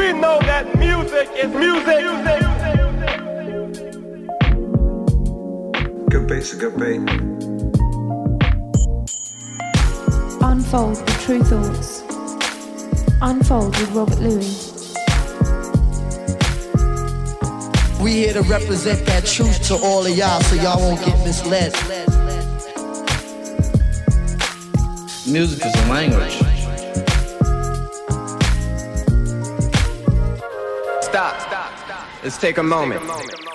We know that music is music. Good beats, good beat. Unfold with Tru Thoughts. Unfold with Robert Luis. We here to represent that truth to all of y'all so y'all won't get misled. Music is a language. Let's take a moment. I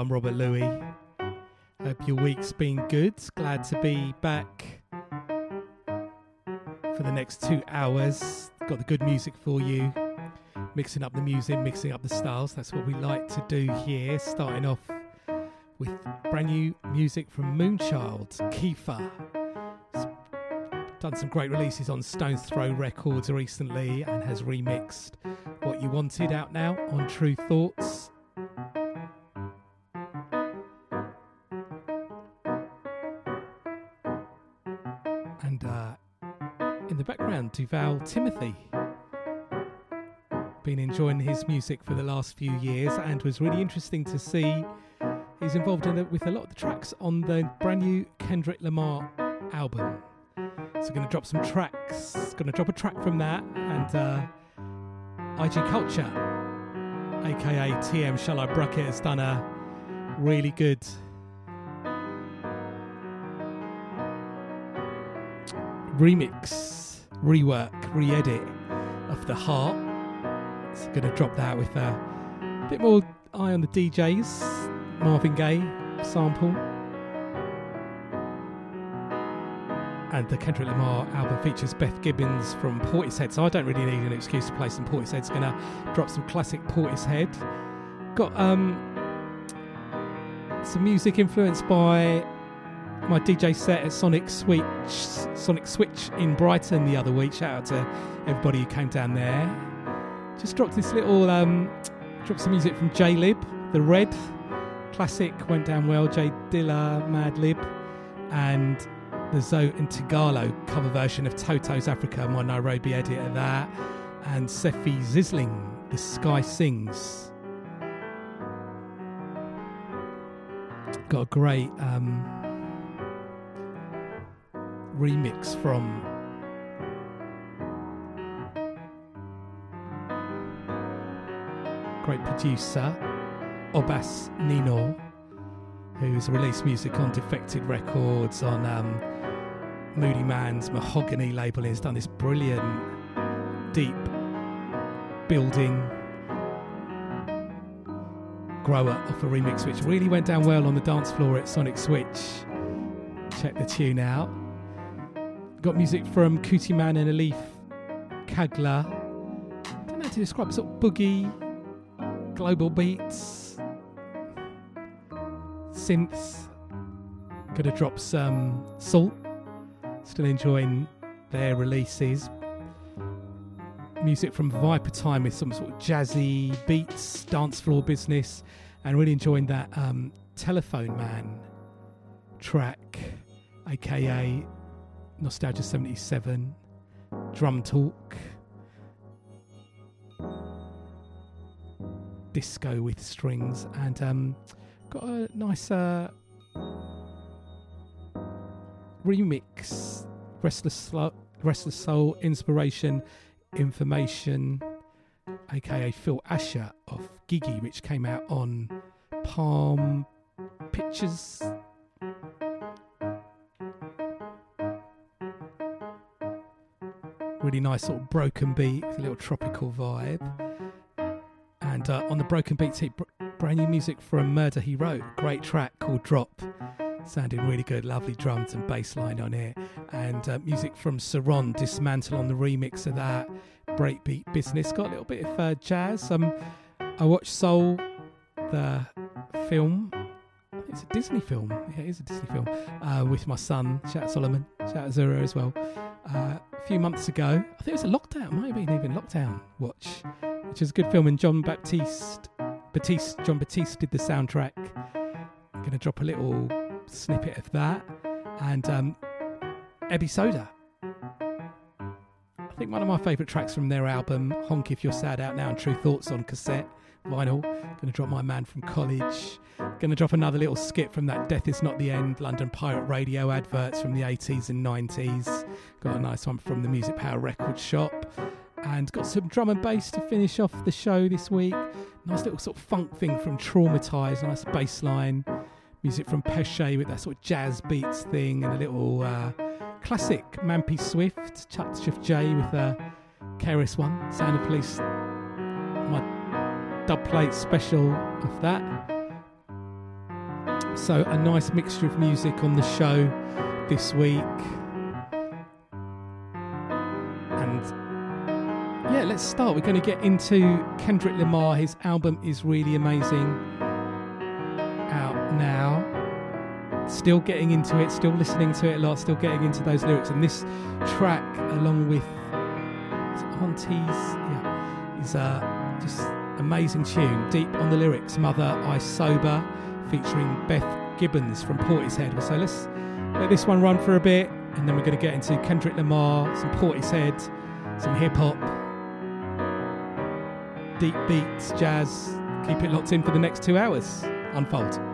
I'm Robert Luis. Hope your week's been good. Glad to be back for the next two hours. Got the good music for you. Mixing up the music, mixing up the styles. That's what we like to do here. Starting off with brand new music from Moonchild, Kiefer. Done some great releases on Stone's Throw Records recently and has remixed What You Wanted out now on Tru Thoughts. The background, Duval Timothy. Been enjoying his music for the last few years and was really interesting to see he's involved in it with a lot of the tracks on the brand new Kendrick Lamar album. So going to drop some tracks. Going to drop a track from that and uh, IG Culture, aka TM Shall I Bracket, has done a really good remix, rework, re-edit of the heart. So going to drop that with a bit more eye on the DJs, Marvin Gaye sample. and the Kendrick Lamar album features Beth Gibbons from Portishead, so I don't really need an excuse to play some Portishead. To drop some classic Portishead. Got um, some music influenced by my DJ set at Sonic Switch, Sonic Switch in Brighton the other week. Shout out to everybody who came down there. Just dropped this little, um, dropped some music from Jaylib, The Red classic went down well. J Dilla, Madlib, and the Zoe and Tagalo cover version of Toto's Africa, my Nairobi edit of that, and Sefi Zisling, The Sky Sings. Got a great um, remix from great producer Obas Nino who's released music on Defected Records, on um, Moody Man's Mahogani label. He's done this brilliant, deep building grower off a remix, which really went down well on the dance floor at Sonic Switch. Check the tune out. Got music from Cootie Man and Alif Kagla. Don't know how to describe it, sort of boogie, global beats, synths. Gonna drop some salt Still enjoying their releases. Music from Viper Time with some sort of jazzy beats, dance floor business, and really enjoying that um, Telephone Man track, aka Nostalgia 77, Drum Talk, disco with strings, and um, got a nice. Uh, remix Restless, Restless Soul Inspiration Information, aka Phil Asher of Gigi, which came out on Palm Pictures. Really nice sort of broken beat with a little tropical vibe. And uh, on the broken beat, tape, brand new music from Murder He Wrote, great track called Drop sounding really good. Lovely drums and bass line on it. And uh, music from Saron, Dismantle on the remix of that. Breakbeat business. Got a little bit of uh, jazz. Um, I watched Soul, the film. It's a Disney film. Yeah, it is a Disney film. Uh, with my son. Shout out Solomon. Shout out as well. Uh, a few months ago. I think it was a lockdown. Might have been even lockdown watch. Which is a good film. And John Baptiste, Batiste, Jon Batiste did the soundtrack. I'm going to drop a little snippet of that, and um, Ebi Soda. I think one of my favourite tracks from their album, Honk If You're Sad Out Now, and Tru Thoughts on cassette, vinyl. Gonna drop My Man from College. Gonna drop another little skit from that Death Is Not the End London Pirate Radio adverts from the 80s and 90s. Got a nice one from the Music Power Record Shop. and got some drum and bass to finish off the show this week. Nice little sort of funk thing from Traumatized, nice bass line. Music from Pesce with that sort of jazz beats thing, and a little uh, classic Mampi Swift, Chuck Shift J with a KRS One, Sound of Police, my dub plate special of that. So, a nice mixture of music on the show this week. And yeah, let's start. We're going to get into Kendrick Lamar. His album is really amazing. Out now. Still getting into it, still listening to it a lot, still getting into those lyrics. And this track, along with Aunties, yeah, is a just amazing tune. Deep on the lyrics, Mother I Sober featuring Beth Gibbons from Portishead. So let's let this one run for a bit, and then we're going to get into Kendrick Lamar, some Portishead, some hip hop, deep beats, jazz. Keep it locked in for the next two hours. Unfold.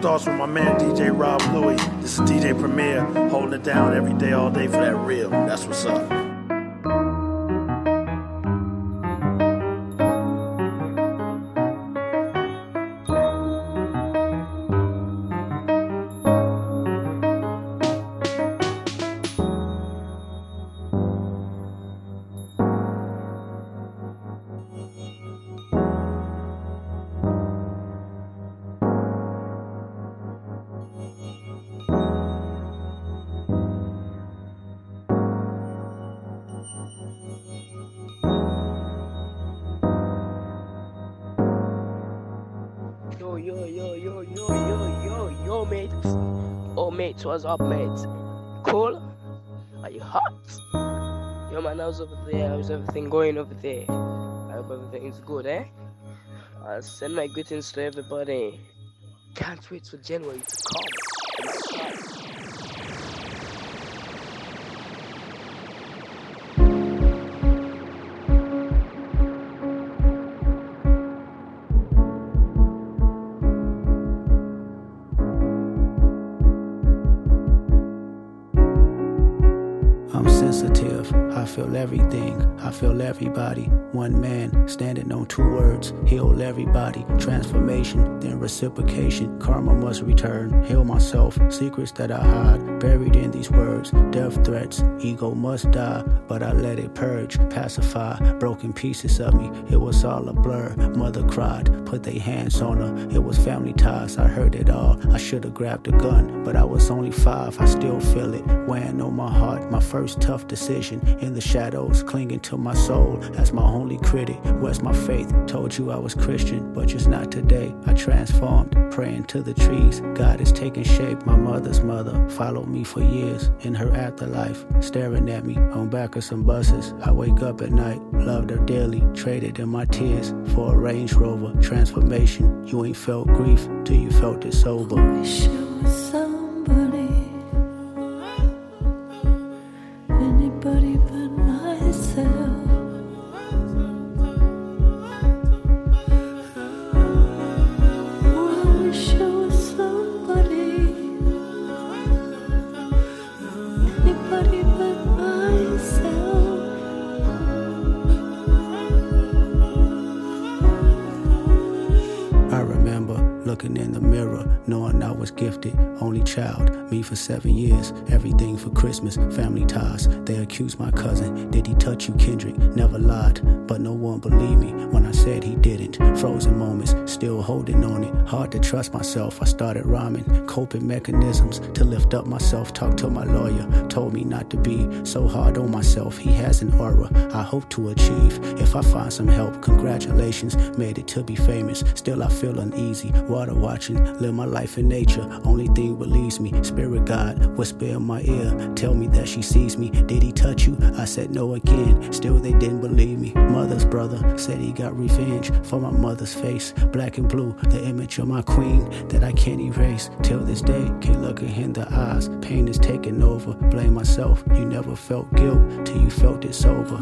Thoughts with my man DJ Rob Louie. This is DJ Premier, holding it down every day, all day for that real. That's what's up. What's up, mates? Cool? Are you hot? Yo, man, how's over there? How's everything going over there? I hope everything's good, eh? I'll send my greetings to everybody. Can't wait for January to come. Everybody. One man standing on two words. Heal everybody. Transformation, then reciprocation. Karma must return. Heal myself. Secrets that I hide. Buried in these words. Death threats. Ego must die. But I let it purge. Pacify. Broken pieces of me. It was all a blur. Mother cried. Put their hands on her. It was family ties. I heard it all. I should have grabbed a gun. But I was only five. I still feel it. Weighing on my heart. My first tough decision. In the shadows, clinging to my soul as my only critic. Where's my faith? Told you I was Christian, but just not today. I transformed, praying to the trees. God is taking shape. My mother's mother followed me for years in her afterlife, staring at me on back of some buses. I wake up at night, loved her dearly, traded in my tears for a Range Rover. Transformation, you ain't felt grief till you felt it sober. looking seven years. For Christmas, family ties. They accused my cousin. Did he touch you, Kendrick? Never lied, but no one believed me when I said he didn't. Frozen moments, still holding on it. Hard to trust myself. I started rhyming, coping mechanisms to lift up myself. Talked to my lawyer, told me not to be so hard on myself. He has an aura I hope to achieve. If I find some help, congratulations, made it to be famous. Still, I feel uneasy. Water watching, live my life in nature. Only thing relieves me. Spirit God, whisper in my ear, tell me that she sees me. Did he touch you? I said no again. Still, they didn't believe me. Mother's brother said he got revenge for my mother's face. Black and blue, the image of my queen that I can't erase. Till this day, can't look her in the eyes. Pain is taking over. Blame myself. You never felt guilt till you felt it sober.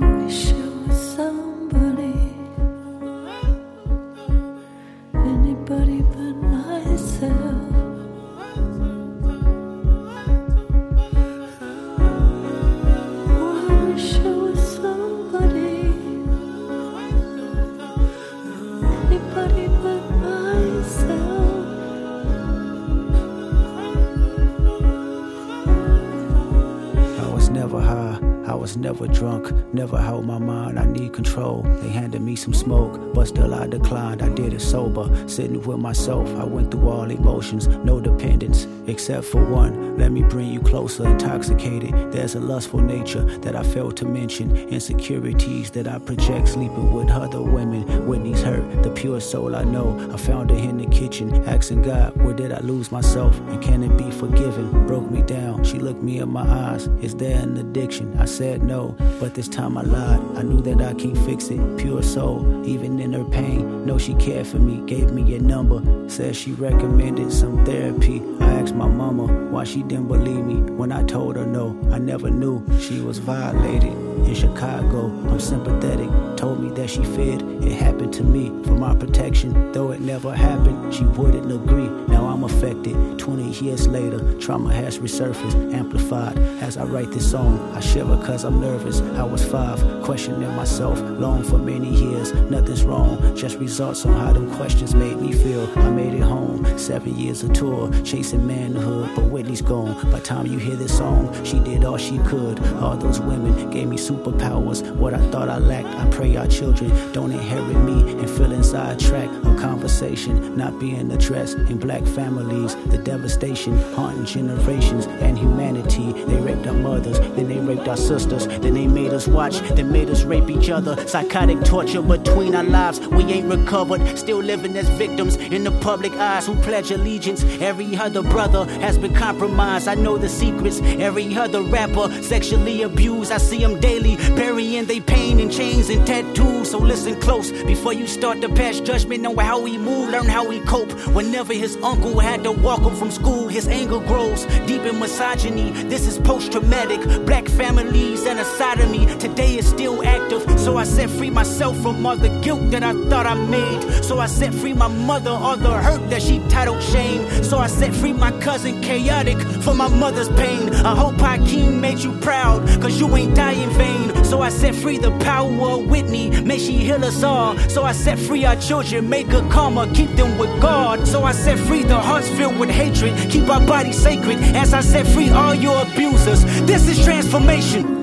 Some smoke, but still I declined, I did it sober. Sitting with myself, I went through all emotions, no dependence, except for one. Let me bring you closer, intoxicated. There's a lustful nature that I failed to mention, insecurities that I project sleeping with other women. Whitney's hurt, the pure soul I know. I found her in the kitchen, asking God, where did I lose myself? And can it be forgiven? Broke me down, she looked me in my eyes. Is there an addiction? I said no, but this time I lied. I knew that I can't fix it. Pure soul, even in her pain. Know she cared for me, gave me a number. Said she recommended some therapy. I asked my mama why she didn't believe me when I told her no. I never knew she was violated. In Chicago, I'm sympathetic. Told me that she feared it happened to me for my protection. Though it never happened, she wouldn't agree. Now I'm affected. 20 years later, trauma has resurfaced, amplified. As I write this song, I shiver cause I'm nervous. I was five, questioning myself, long for many years. Nothing's wrong, just results on how them questions made me feel. I made it home, seven years of tour, chasing manhood, but Whitney's gone. By time you hear this song, she did all she could. All those women gave me superpowers. What I thought I lacked, I pray our children don't inherit me and feel inside track of conversation not being addressed in black families. The devastation haunting generations and humanity. They raped our mothers, then they raped our sisters, then they made us watch, then made us rape each other. Psychotic torture between our lives. We ain't recovered, still living as victims in the public eyes who pledge allegiance. Every other brother has been compromised. I know the secrets. Every other rapper sexually abused. I see them daily, burying their pain in chains and tattoos. So listen close before you start to pass judgment on how we move, learn how we cope. Whenever his uncle had to walk him from school, his anger grows deep in misogyny. This is post traumatic. Black families and a side of me today is still active. So I set free myself from all the guilt that I thought I made. So I set free my mother, all the hurt that she titled shame. So I set free my cousin chaotic for my mother's pain. I hope Hakeem made you proud, cause you ain't in vain. So I set free the power of Whitney, may she heal us all. So I set free our children, make good karma, keep them with God. So I set free the hearts filled with hatred, keep our bodies sacred. As I set free all your abusers, this is transformation.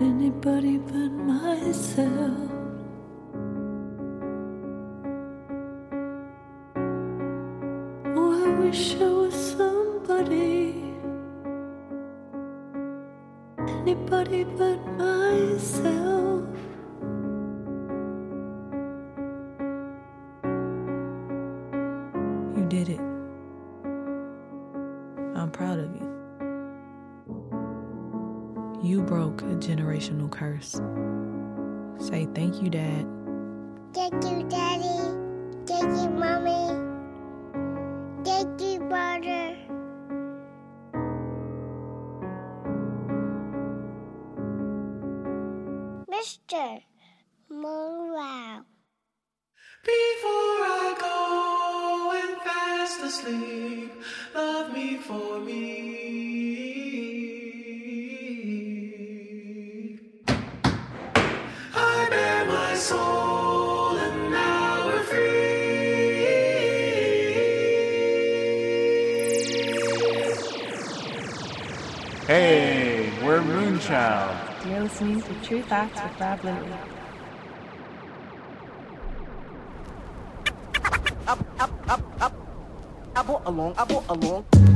Anybody but myself. Oh, I wish I but myself. You did it. I'm proud of you. You broke a generational curse. Say thank you, Dad. listening to True Facts with Brad Lilly. Up, up, up, up. Along, along.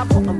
I bought a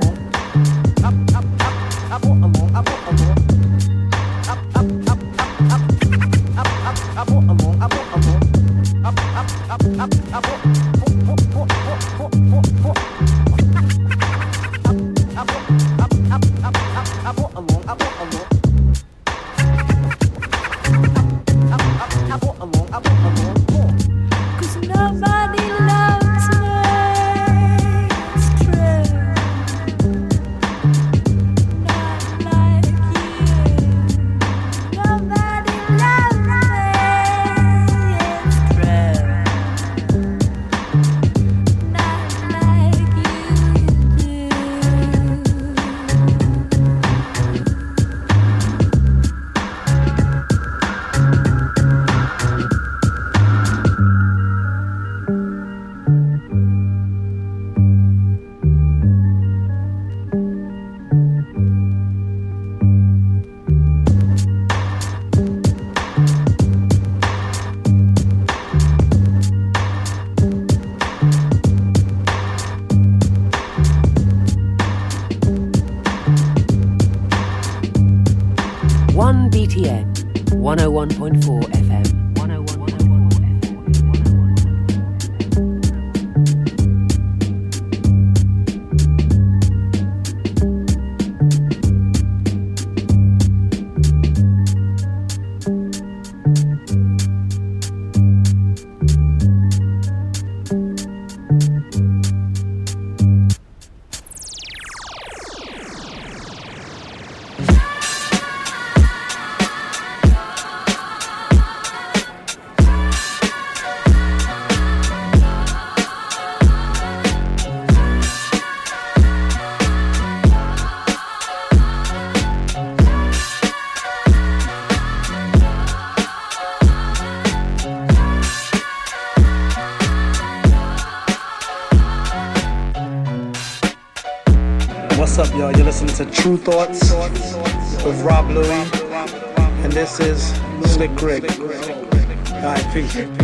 One o one. Tru Thoughts with Rob Louie, and this is Slick Rick. All right, peace.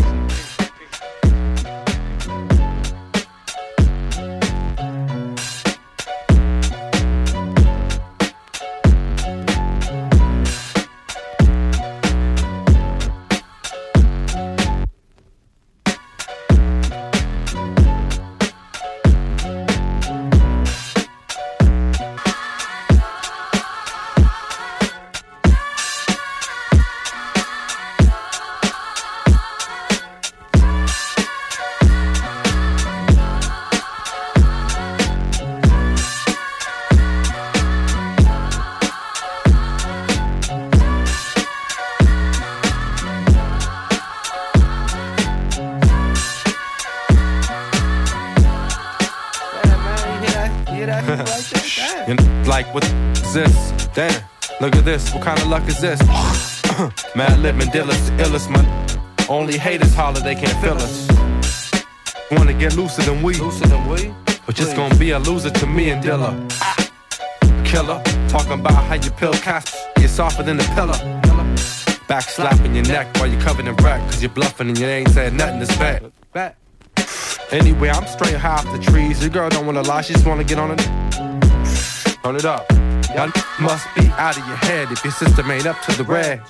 Haters holler, they can't feel us. Wanna get looser than we. Looser than we? But just gonna be a loser to me and Dilla. Killer, talking about how you pill cast, you're softer than a pillar. Back slapping your neck while you're covered in wreck, cause you're bluffing and you ain't said nothing that's back. Back. Anyway, I'm straight high off the trees. Your girl don't wanna lie, she just wanna get on it. Turn it up. Y'all must be out of your head if your system ain't up to the red.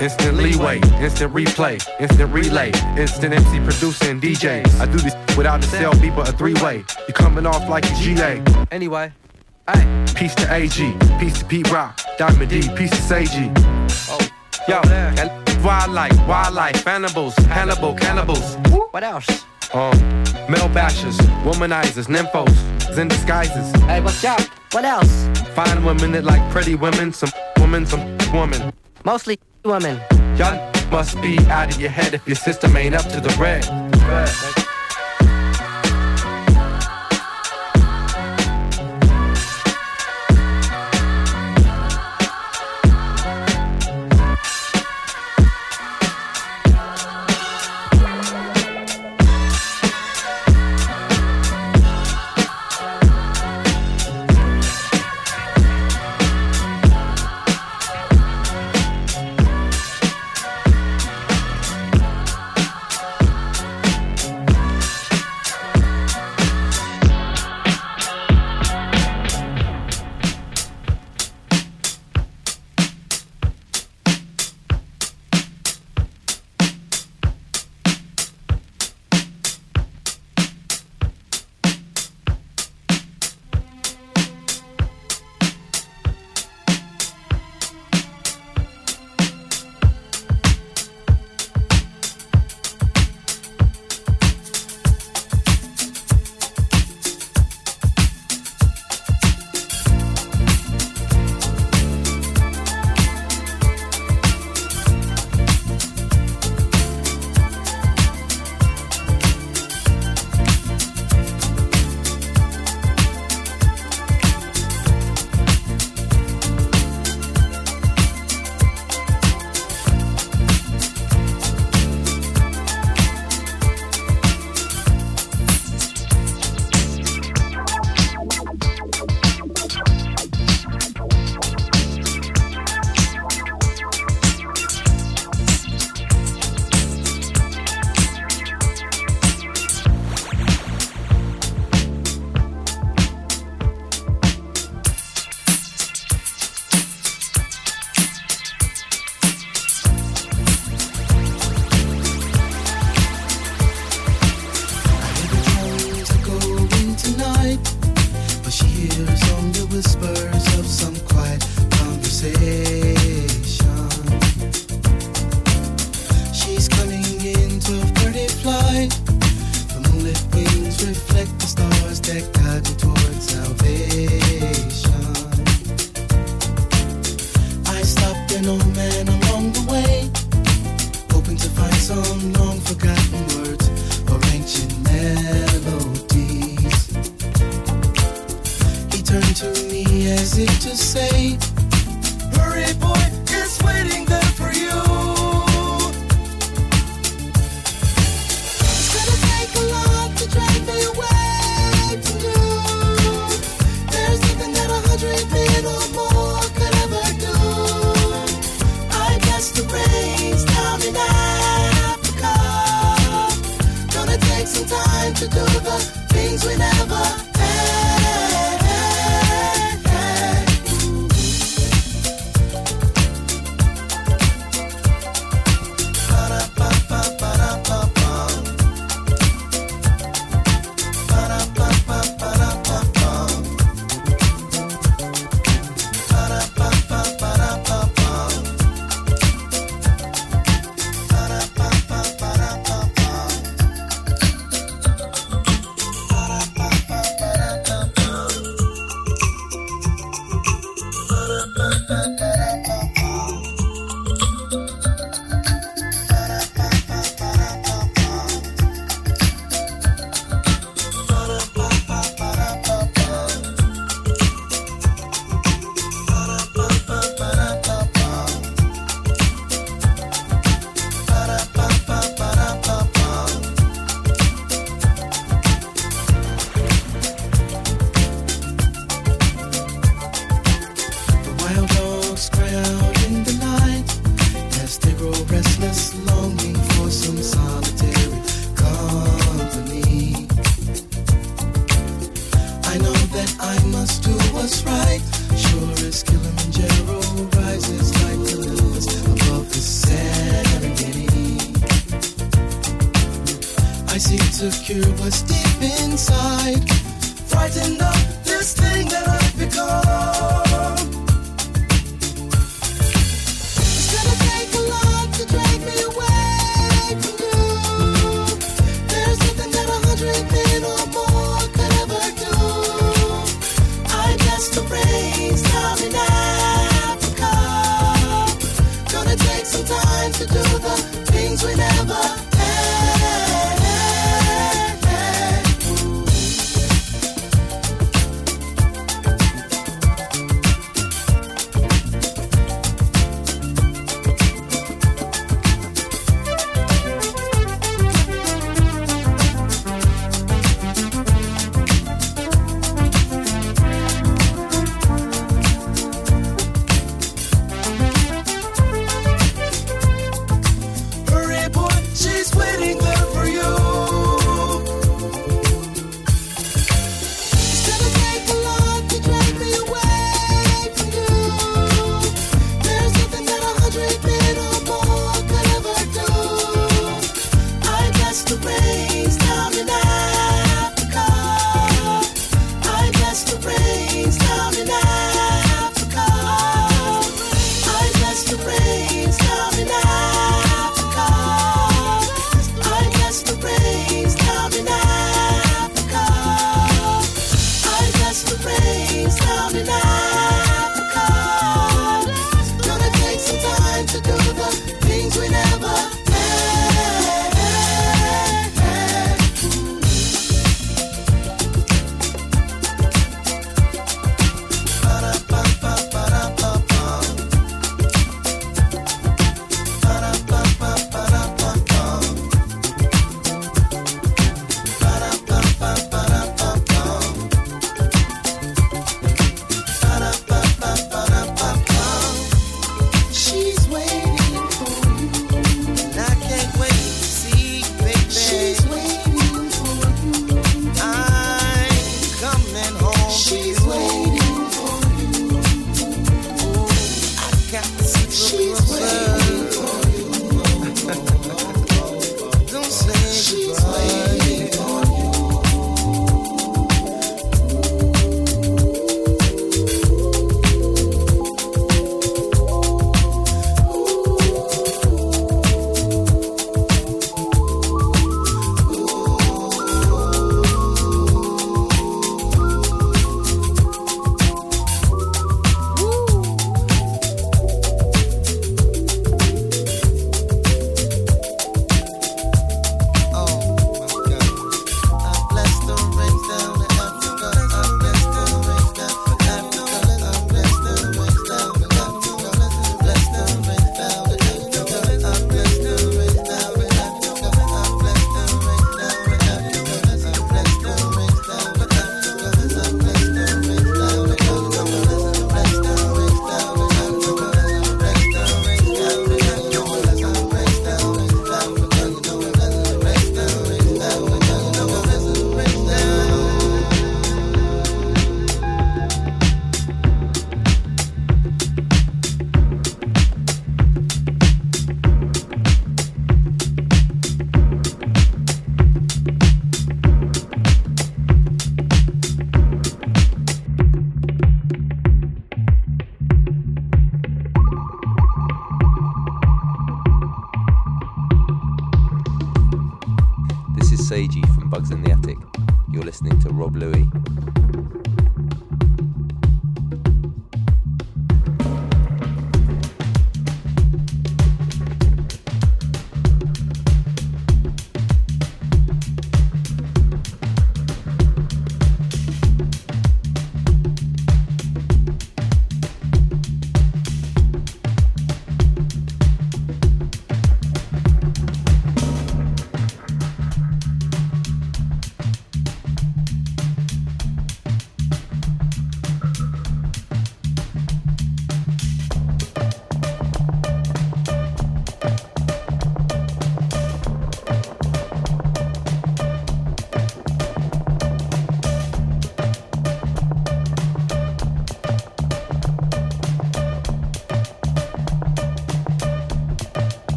Instant leeway, instant replay, instant relay, instant MC producing DJs. I do this without a cell but a three way. You coming off like a GA. Anyway, hey. Peace to AG, peace to Pete Rock, Diamond D, peace to Seiji. Oh, Yo, wildlife, wildlife, animals, Hannibal, cannibals. what else? Um, male bashers, womanizers, nymphos, in disguises. Hey, what's up? What else? Fine women that like pretty women, some women, some woman. Mostly women. Y'all must be out of your head if your system ain't up to the red.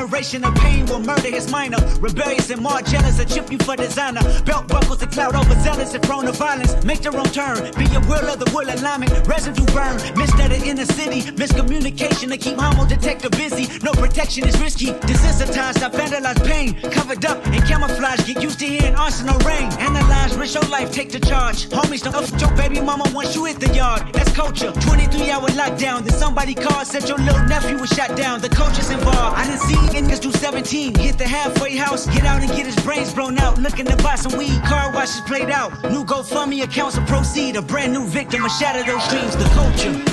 generation of pain will murder his minor. Rebellious and more jealous, a chip you for designer. Belt buckles a cloud overzealous and prone to violence. Make their own turn, be a will of the will alignment. Residue burn, missed at the inner city. Miscommunication to keep homo detector busy. No protection is risky. Desensitized, I vandalize pain. Covered up and camouflage, get used to hearing arsenal rain. Analyze, risk your life, take the charge. Homies, don't f your baby mama once you hit the yard culture. 23 hour lockdown. Then somebody called, said your little nephew was shot down. The coach is involved. I didn't see niggas do 17. Hit the halfway house, get out and get his brains blown out. Looking to buy some weed, car washes played out. New GoFundMe accounts to proceed. A brand new victim, a shatter those dreams. The culture.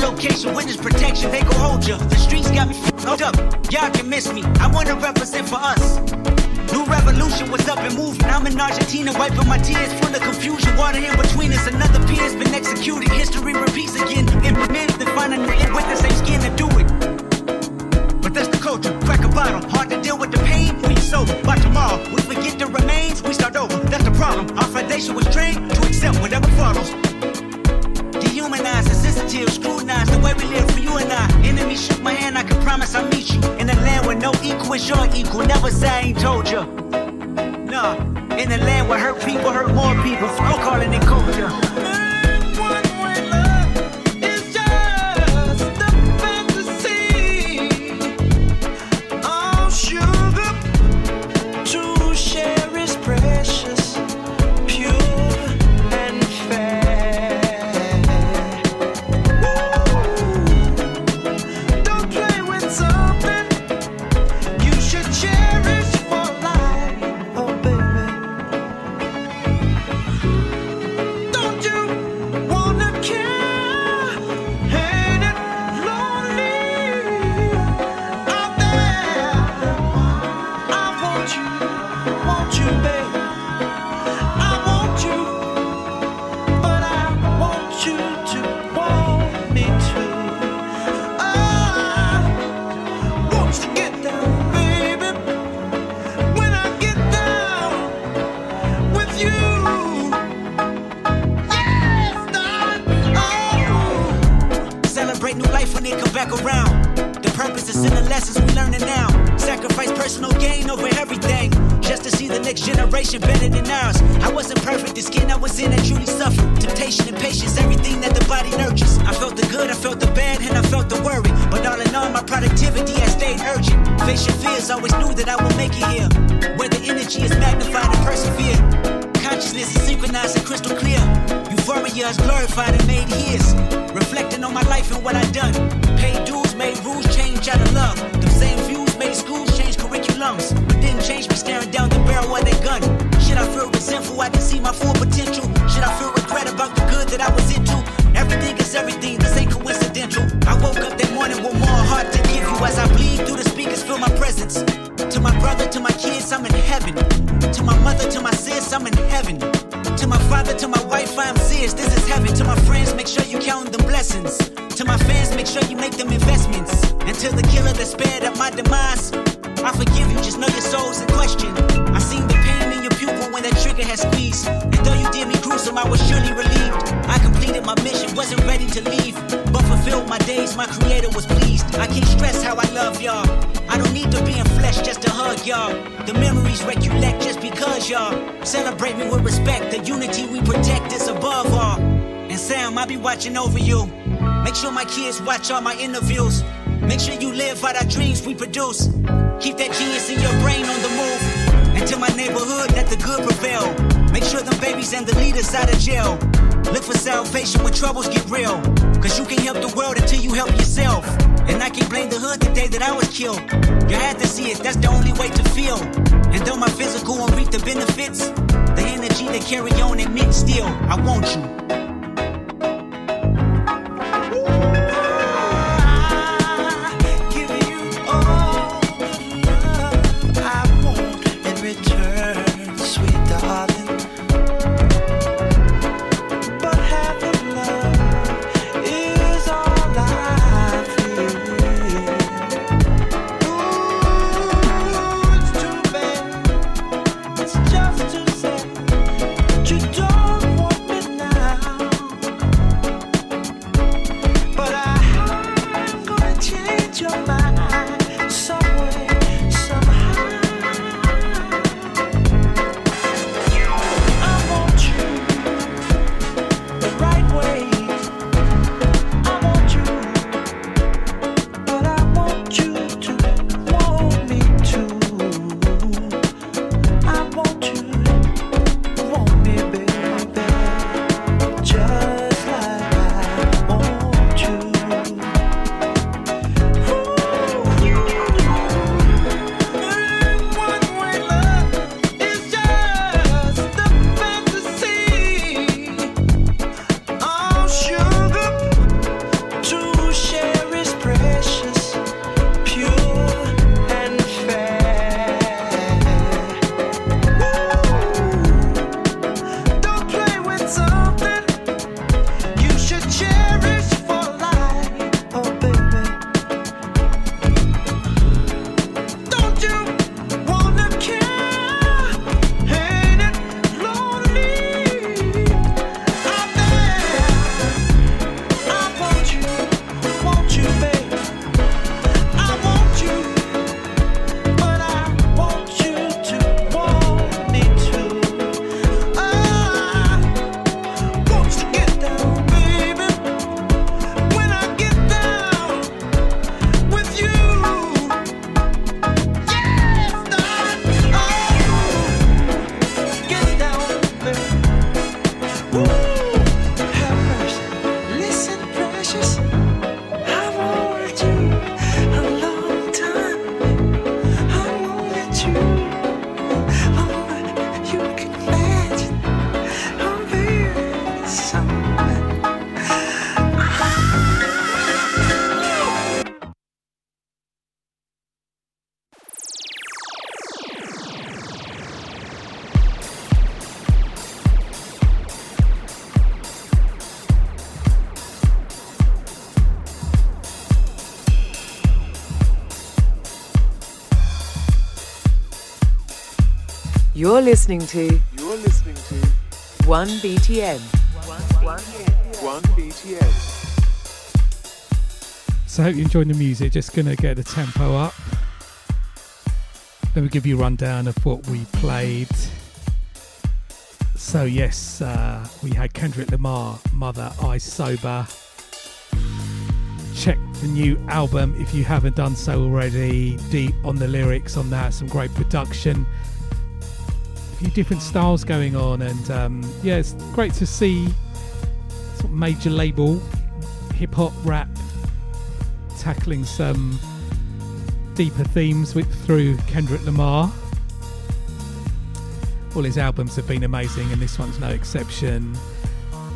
Location, witness protection, they gon' hold ya. The streets got me fucked up. Y'all can miss me. I wanna represent for us. New revolution was up and moving. I'm in Argentina, wiping my tears from the confusion. Water in between us, another peer's been executed. History repeats again. Implemented and finding with the same skin to do it. But that's the culture, crack a bottle. Hard to deal with the pain, we so. By tomorrow, we forget the remains, we start over. That's the problem. Our foundation was trained to accept whatever follows dehumanized as this deal scrutinized the way we live for you and I. Enemy shook my hand, I can promise I'll meet you in a land where no equal is your equal. Never say I ain't told you. Nah, in a land where hurt people hurt more people. Phone calling and culture. You're listening to You're listening to 1BTN. 1 BTN. So I hope you're enjoying the music. Just gonna get the tempo up. Let me give you a rundown of what we played. So yes, uh, we had Kendrick Lamar, Mother I Sober. Check the new album if you haven't done so already. Deep on the lyrics on that, some great production. Few different styles going on, and um, yeah, it's great to see sort of major label hip hop rap tackling some deeper themes with, through Kendrick Lamar. All his albums have been amazing, and this one's no exception.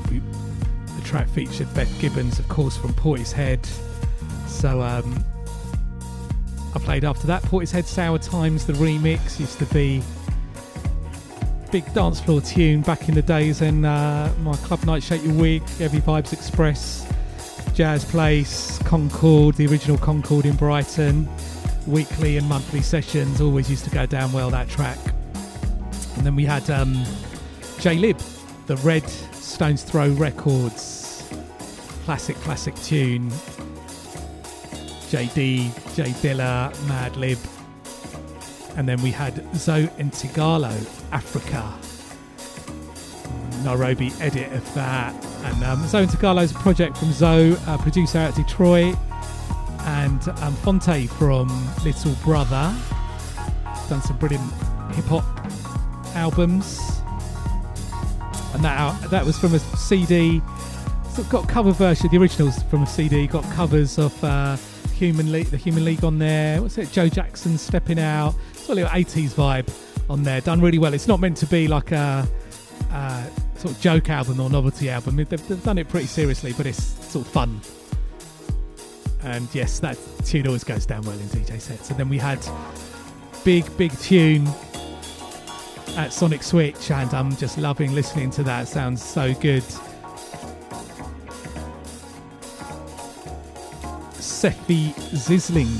The track featured Beth Gibbons, of course, from Portishead. So um, I played after that Portishead Sour Times, the remix used to be big dance floor tune back in the days, and uh, my club night Shake Your Wig, Every Vibes Express, Jazz Place, Concorde, the original Concorde in Brighton, weekly and monthly sessions always used to go down well that track. And then we had um, Jaylib, the Red Stones Throw Records, classic, classic tune. JD, J Dilla, Madlib. And then we had Zoe and Tigallo, Africa. Nairobi edit of that. And um, Zoe and Tigallo's a project from Zoe, a producer out of Detroit, and um, Phonte from Little Brother. Done some brilliant hip hop albums. And that that was from a CD. Got cover version, the originals from a CD. Got covers of uh, Human League, the Human League on there. What's it? Joe Jackson stepping out. Little 80s vibe on there. Done really well. It's not meant to be like a, a sort of joke album or novelty album. They've, they've done it pretty seriously, but it's sort of fun. And yes, that tune always goes down well in DJ sets. And then we had big, big tune at Sonic Switch, and I'm just loving listening to that. Sounds so good. Sefi Zisling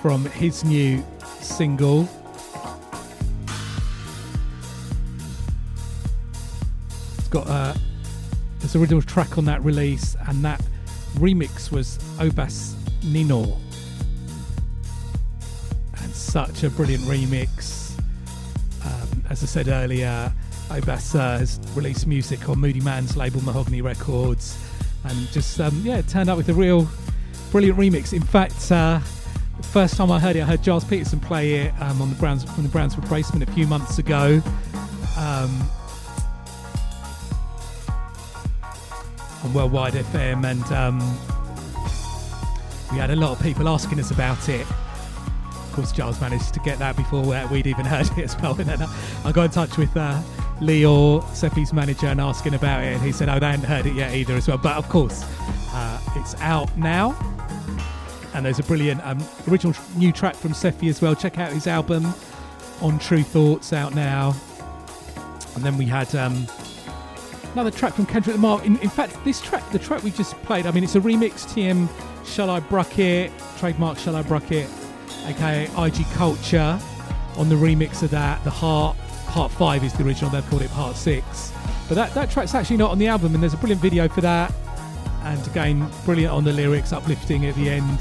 from his new single. It's got a there's original track on that release, and that remix was Obas Nino. And such a brilliant remix. Um, as I said earlier, Obas uh, has released music on Moodymann's label Mahogani Records, and just um, yeah, turned up with a real brilliant remix. In fact, uh, first time I heard it, I heard Gilles Peterson play it um, on the Browns from the Brownswood replacement a few months ago. Um, on Worldwide FM, and um, we had a lot of people asking us about it. Of course, Gilles managed to get that before we'd even heard it as well. And then I got in touch with uh, Leo, Sefi's manager, and asking about it, and he said, "Oh, they hadn't heard it yet either as well." But of course, uh, it's out now, and there's a brilliant um, original new track from Sefi as well. Check out his album on Tru Thoughts out now. And then we had um, another track from Kendrick Lamar. In, in fact, this track, the track we just played, I mean, it's a remix. TM, Shall I Brucket, trademark Shall I Brucket, aka IG Culture, on the remix of that. The Heart Part Five is the original. They've called it Part Six, but that that track's actually not on the album. And there's a brilliant video for that. And again, brilliant on the lyrics, uplifting at the end.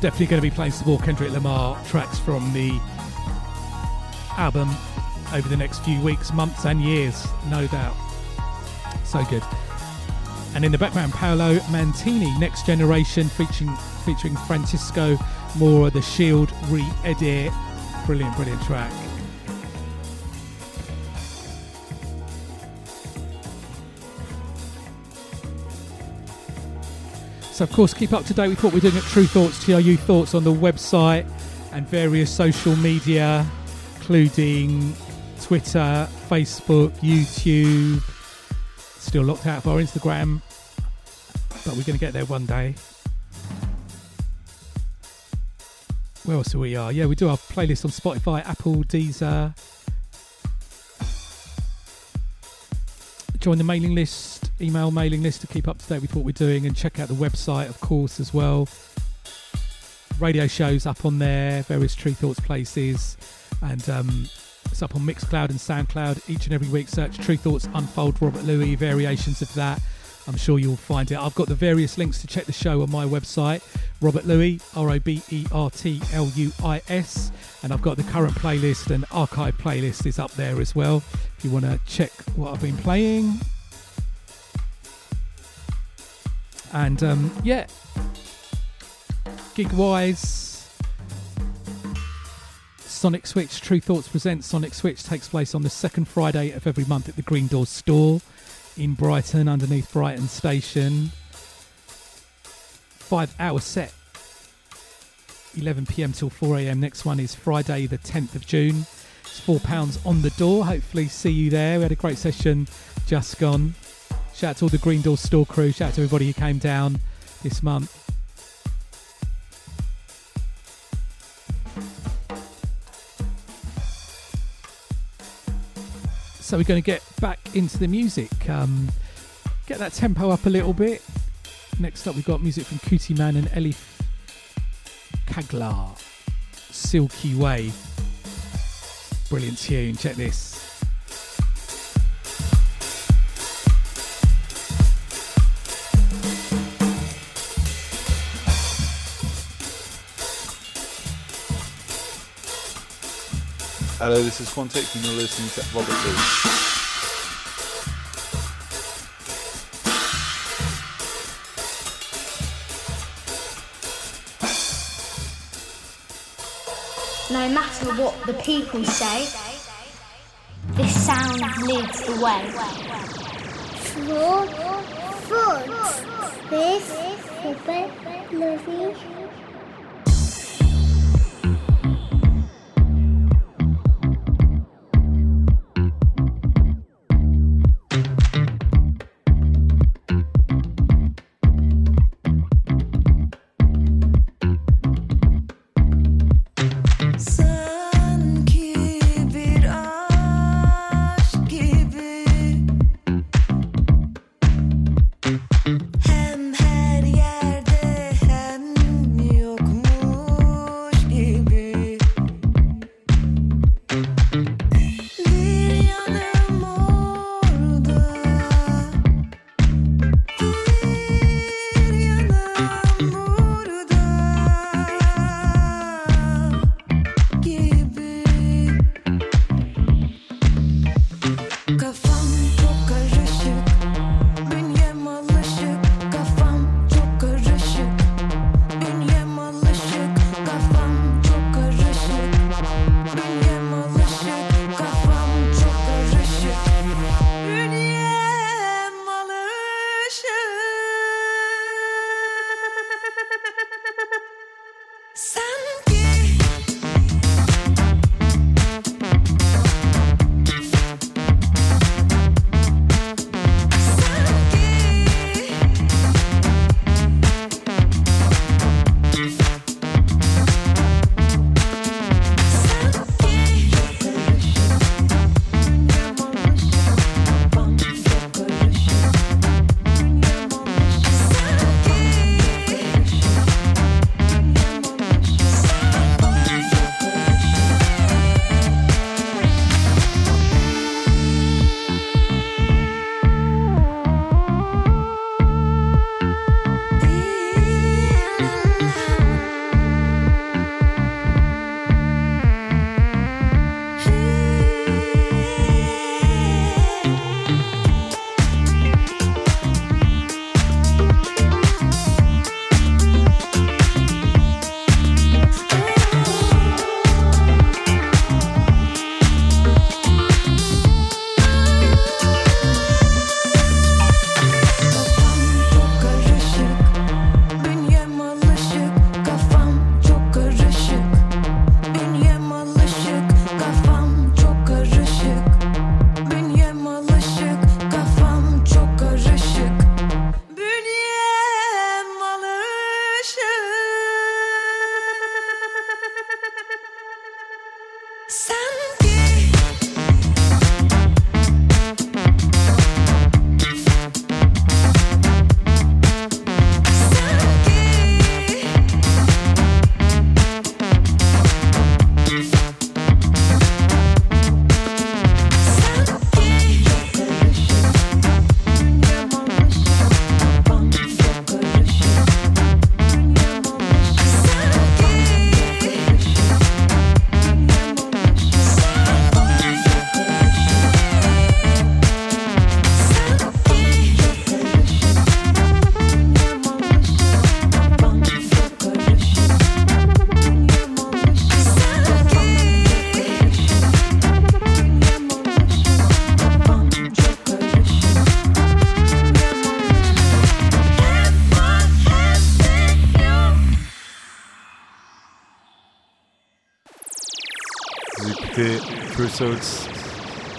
Definitely going to be playing some more Kendrick Lamar tracks from the album over the next few weeks, months, and years, no doubt. So good. And in the background, Paolo Mantini, Next Generation, featuring featuring Francisco Mora, the Shield re-edit. Brilliant, brilliant track. So, of course, keep up to date with what we're doing at Tru Thoughts, TRU Thoughts on the website and various social media, including Twitter, Facebook, YouTube. Still locked out of our Instagram, but we're going to get there one day. Where else are we are? Yeah, we do our playlist on Spotify, Apple, Deezer. Join the mailing list, email mailing list to keep up to date with what we're doing, and check out the website, of course, as well. radio shows up on there, various Tru Thoughts places, and um, it's up on Mixcloud and Soundcloud each and every week. Search Tru Thoughts Unfold Robert Luis, variations of that. I'm sure you'll find it. I've got the various links to check the show on my website, Robert Luis, R O B E R T L U I S, and I've got the current playlist and archive playlist is up there as well. If you want to check what I've been playing, and um, yeah, gig wise, Sonic Switch Tru Thoughts presents Sonic Switch takes place on the second Friday of every month at the Green Doors store in Brighton, underneath Brighton Station. Five hour set, 11 pm till 4 am. Next one is Friday, the 10th of June. It's £4 on the door. Hopefully, see you there. We had a great session just gone. Shout out to all the Green Door store crew. Shout out to everybody who came down this month. So we're going to get back into the music. Um, get that tempo up a little bit. Next up, we've got music from Cootie Man and Elif Kaglar. Silky Way. Brilliant tune. Check this. Hello, this is Quantic, and you're listening to Robert Lee. No matter what the people say, this sound leads the way. Four, foot, this,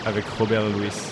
Avec Robert Louis.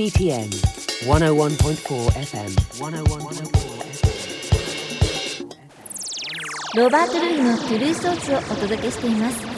BTN, 101.4 FM, 101.4FM. ロバート・ルーのトゥルーソーツをお届けしています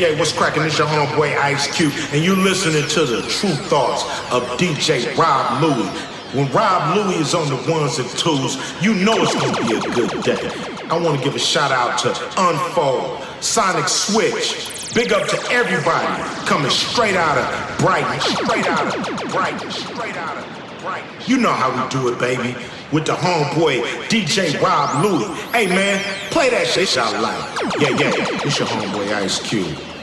Yeah, what's cracking? It's your homeboy Ice Cube, and you listening to the Tru Thoughts of DJ Rob Louie. When Rob Louie is on the ones and twos, you know it's gonna be a good day. I wanna give a shout out to Unfold, Sonic Switch. Big up to everybody coming straight out of Brighton, straight out of Brighton, straight out of Brighton. You know how we do it, baby. With the homeboy DJ Rob Louie. Hey man, play that shit out loud. Yeah, yeah, it's your homeboy Ice Cube.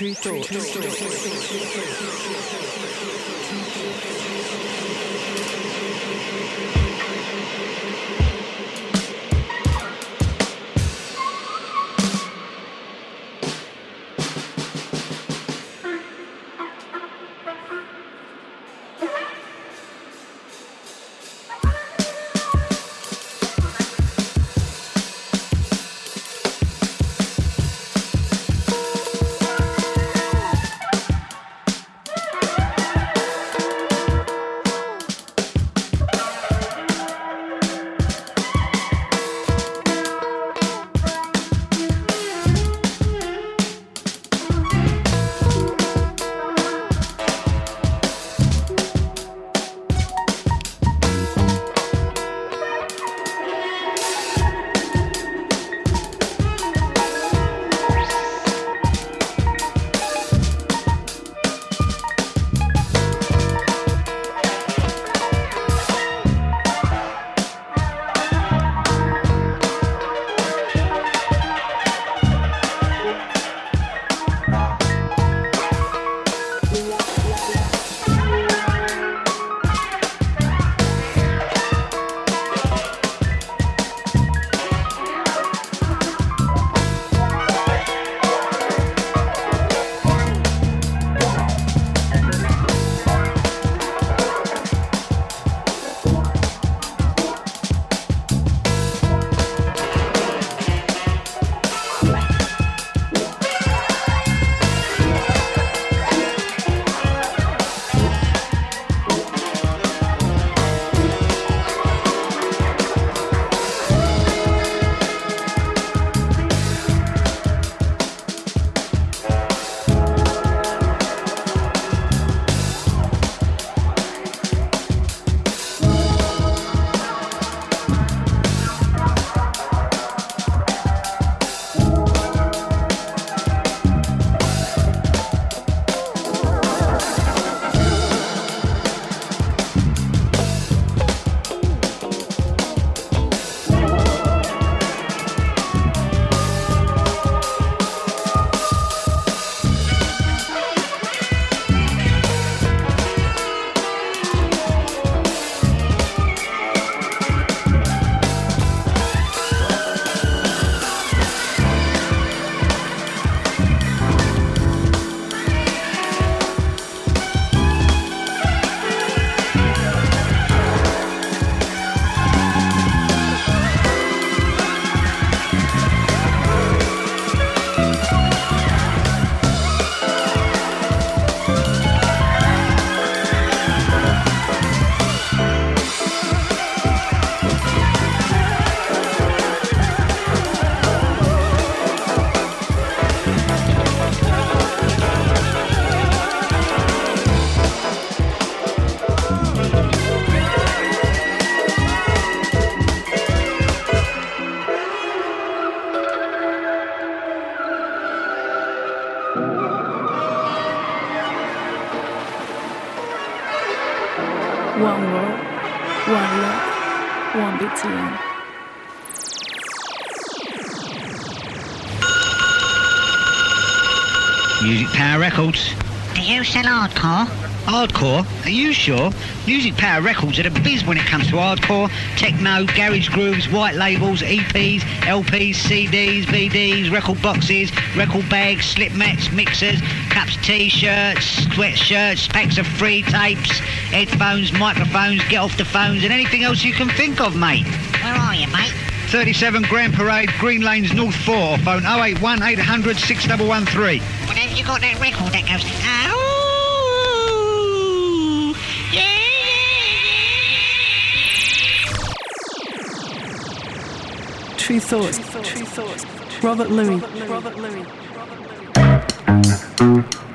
Tree thought, Hardcore? Are you sure? Music Power Records are the biz when it comes to hardcore, techno, garage grooves, white labels, EPs, LPs, CDs, BDs, record boxes, record bags, slip mats, mixers, cups, t-shirts, sweatshirts, packs of free tapes, headphones, microphones, get off the phones, and anything else you can think of, mate. Where are you, mate? 37 Grand Parade, Green Lanes, North 4. Phone 081 800 6113. Well, have you got that record that goes, ow? Tru Thoughts. Tru Thoughts. Robert Luis. Robert Luis. Tru Thoughts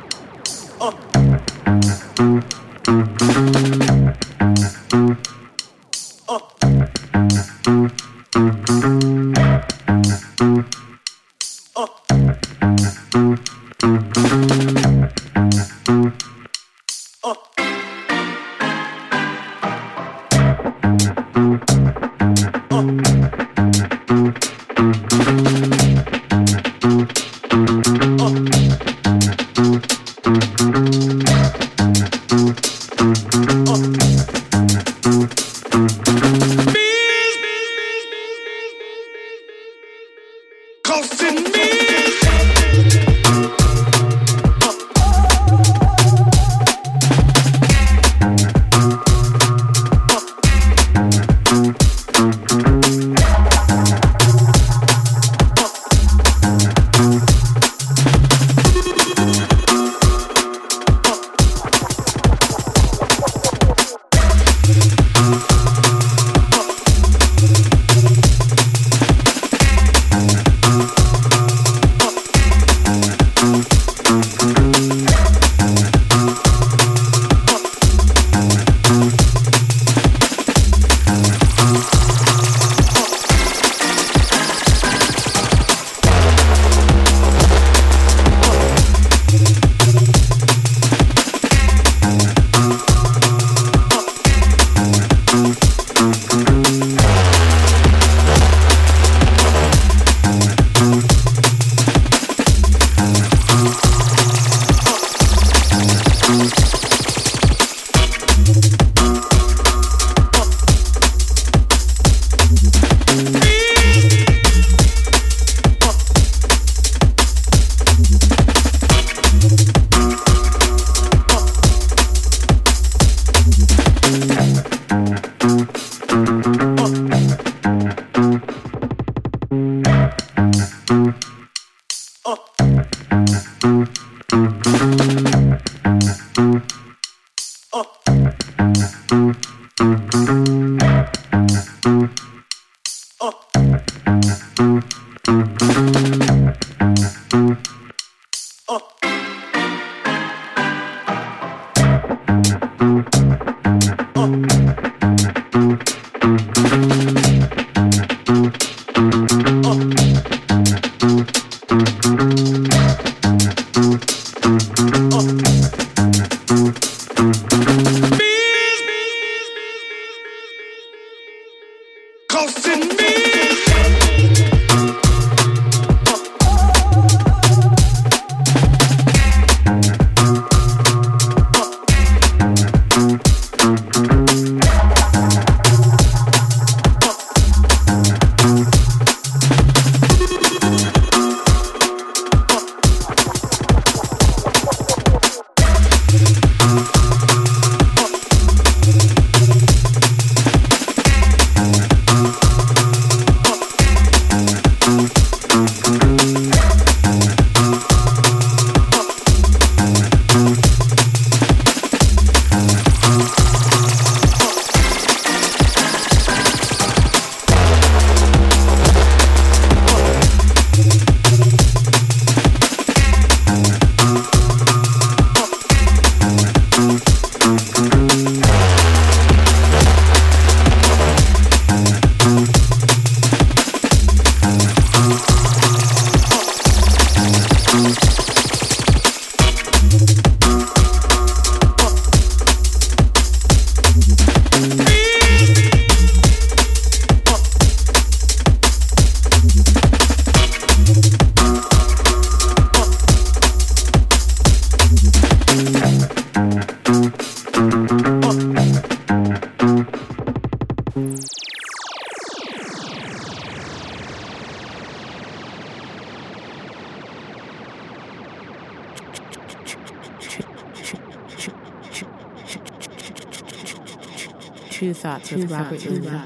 with Robert Lee.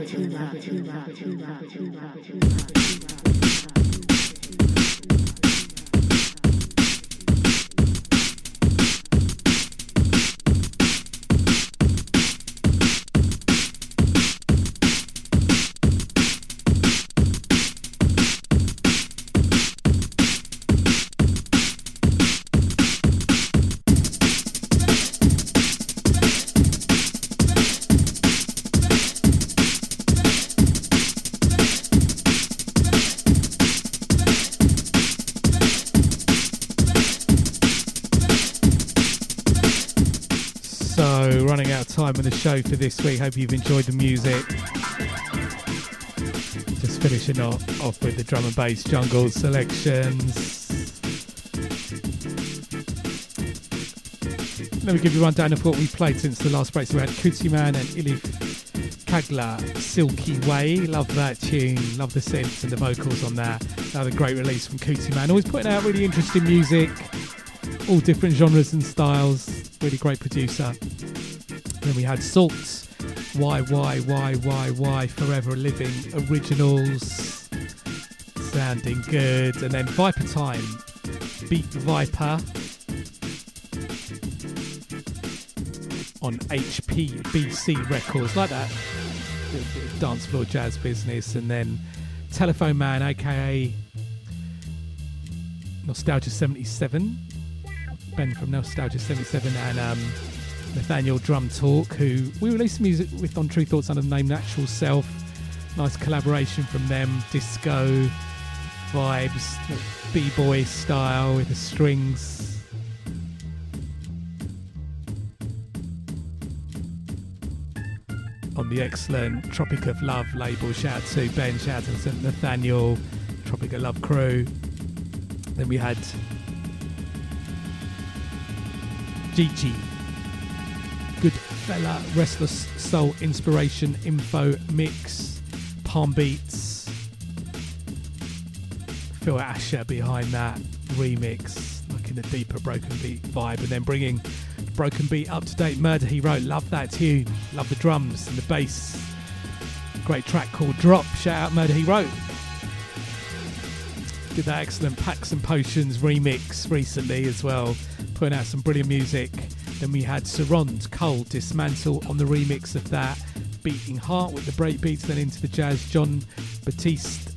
So, show for this week. Hope you've enjoyed the music. Just finishing off, off with the drum and bass jungle selections. Let me give you a rundown of what we played since the last break. So we had Kutiman and Ilif Kagla, Silky Way. Love that tune. Love the synths and the vocals on that. Another great release from Kutiman. Always putting out really interesting music, all different genres and styles. Really great producer. Then we had Salts, Why, Why, Why, Why, Why, Forever Living Originals. Sounding good. And then Viper Time, Beat Viper. on HPBC Records, like that. Dance floor jazz business, and then Telephone Man, aka Nostalgia 77, Ben from Nostalgia 77, and um, Nathaniel Drum Talk, who we released music with on Tru Thoughts under the name Natural Self. Nice collaboration from them, disco vibes, b boy style with the strings. on the excellent Tropic of Love label. Shout out to Ben, shout out to St. Nathaniel, Tropic of Love crew. Then we had Gigi, Good Fella, Restless Soul Inspiration Info Mix, Palm Beats, Phil Asher behind that remix, like in a deeper broken beat vibe, and then bringing broken beat up to date murder he wrote. Love that tune. Love the drums and the bass. Great track called drop. Shout out murder he wrote. Did that excellent packs and potions remix recently as well putting out some brilliant music then we had Sarond Cole Dismantle on the remix of that beating heart with the break beats then into the jazz Jon Batiste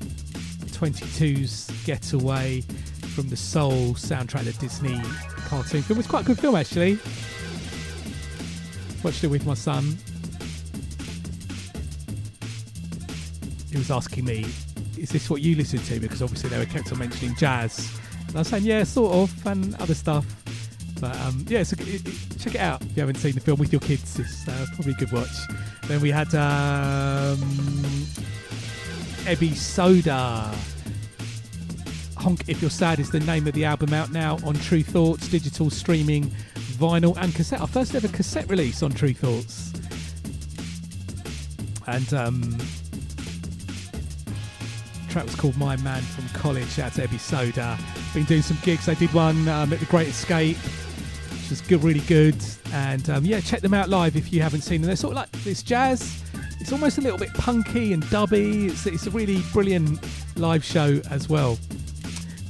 22's Getaway from the Soul soundtrack the Disney cartoon film. It was quite a good film actually. Watched it with my son. He was asking me, "Is this what you listen to?" Because obviously they were kept on mentioning jazz, and I was saying, "Yeah, sort of," and other stuff. But um, yeah, so it, it, check it out if you haven't seen the film with your kids. It's uh, probably a good watch. Then we had um, Ebi Soda. Honk If You're Sad is the name of the album out now on Tru Thoughts, digital streaming, vinyl, and cassette. Our first ever cassette release on Tru Thoughts. And um, track was called My Man from College. Shout out to Ebi Soda. Been doing some gigs. I did one um, at the Great Escape, was good, really good. And um, yeah, check them out live if you haven't seen them. They're sort of like this jazz. It's almost a little bit punky and dubby. It's, it's a really brilliant live show as well.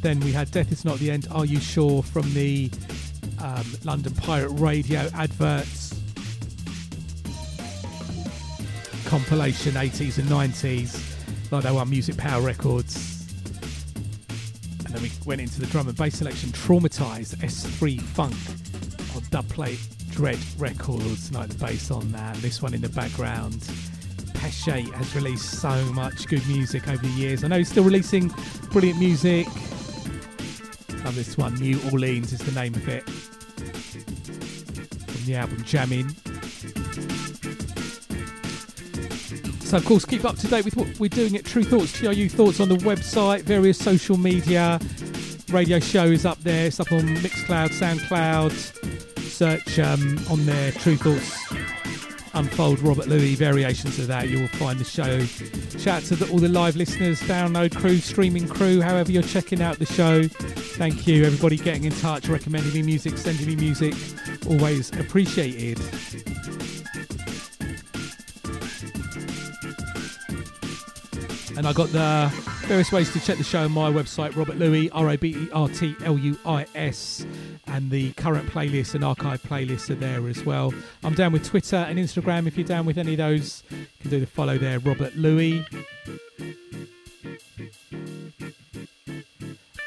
Then we had Death Is Not the End, Are You Sure? from the um, London Pirate Radio adverts. Compilation 80s and 90s, like they were on Music Power Records. And then we went into the drum and bass selection, Traumatized S3 Funk Dubplate Dread Records, like the bass on that. This one in the background. Peshay has released so much good music over the years. I know he's still releasing brilliant music. Love this one, New Orleans is the name of it. From the album Jammin'. So, of course, keep up to date with what we're doing at Tru Thoughts, TRU Thoughts on the website, various social media. Radio show is up there. It's up on Mixcloud, Soundcloud. Search um, on their Tru Thoughts Unfold Robert Luis variations of that. You will find the show. Shout out to the, all the live listeners, download crew, streaming crew, however you're checking out the show. Thank you, everybody getting in touch, recommending me music, sending me music. Always appreciated. And I got the various ways to check the show on my website, Robert Luis, R O B E R T L U I S. And the current playlists and archive playlists are there as well. I'm down with Twitter and Instagram. If you're down with any of those, you can do the follow there, Robert Luis.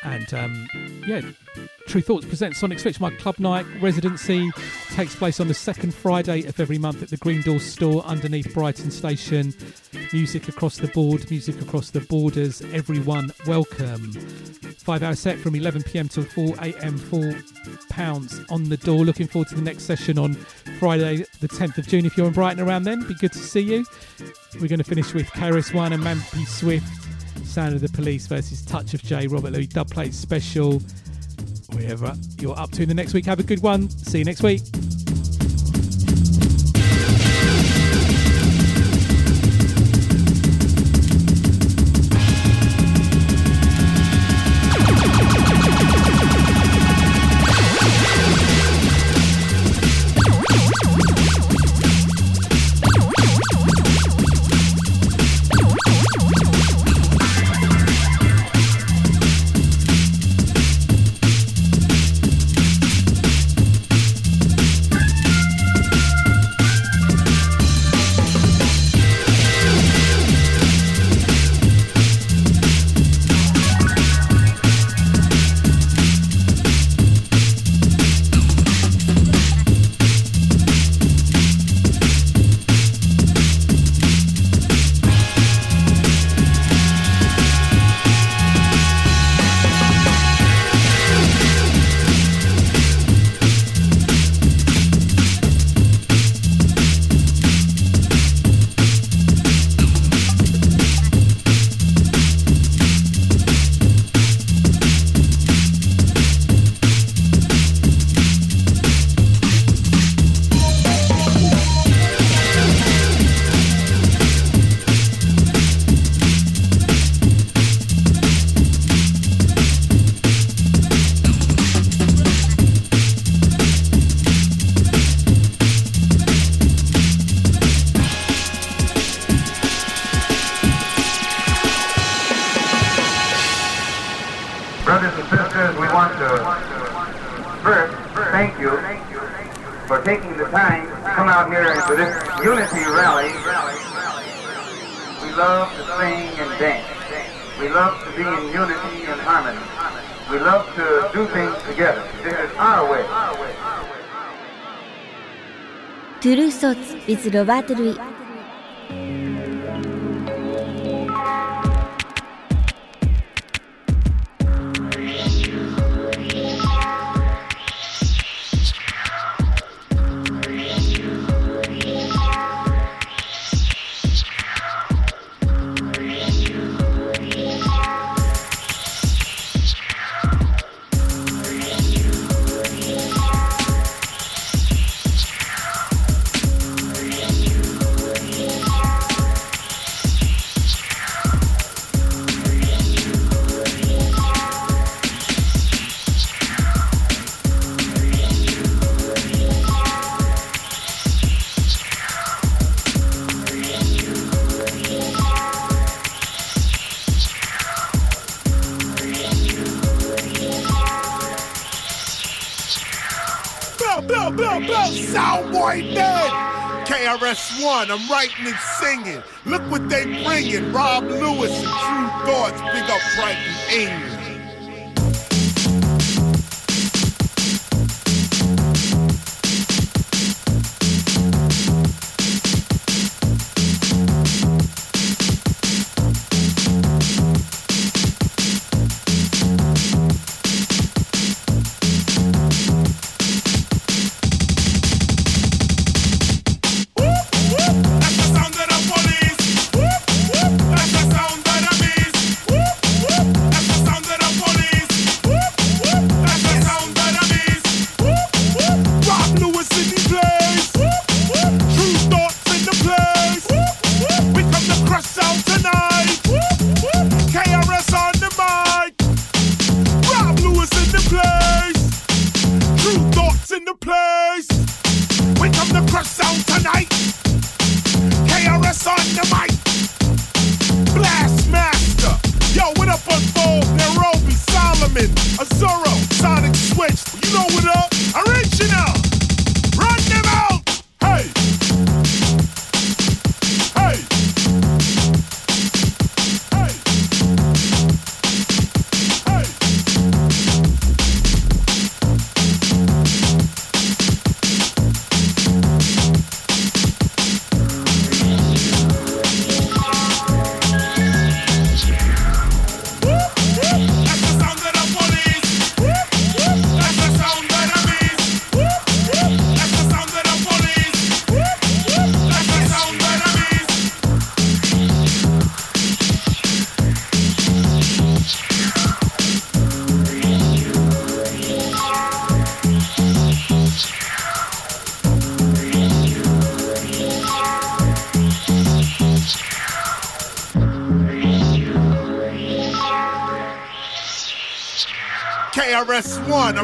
And um, yeah, Tru Thoughts presents Sonic Switch, my club night residency. Takes place on the second Friday of every month at the Green Door store underneath Brighton Station. Music across the board, music across the borders, everyone welcome. Five hour set from 11 pm till 4 am, four pounds on the door. Looking forward to the next session on Friday, the 10th of June. If you're in Brighton around then, be good to see you. We're going to finish with KRS One and Mampi Swift. Sound of the Police versus Touch of J. Robert Luis dub plate special. Wherever you're up to in the next week, have a good one. See you next week. with Roberto Luis Soundboy. KRS-One, I'm writing and singing. Look what they bringing. Rob Lewis and Tru Thoughts, big up Brighton, England.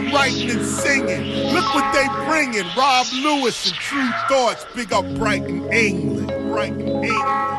and writing and singing. Look what they bringing. Rob Lewis and Tru Thoughts. Big up Brighton, England. Brighton, England.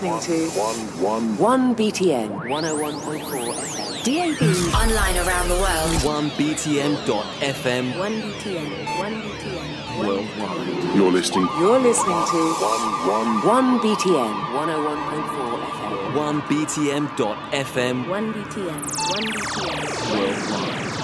listening one, to one, one, 1BTN 101.4 DAB. Online around the world. 1BTN.FM. 1BTN. 1BTN. Worldwide. You're listening. You're listening to one one one BTN 101.4 FM. 1BTN.FM. 1BTN. 1BTN. Worldwide.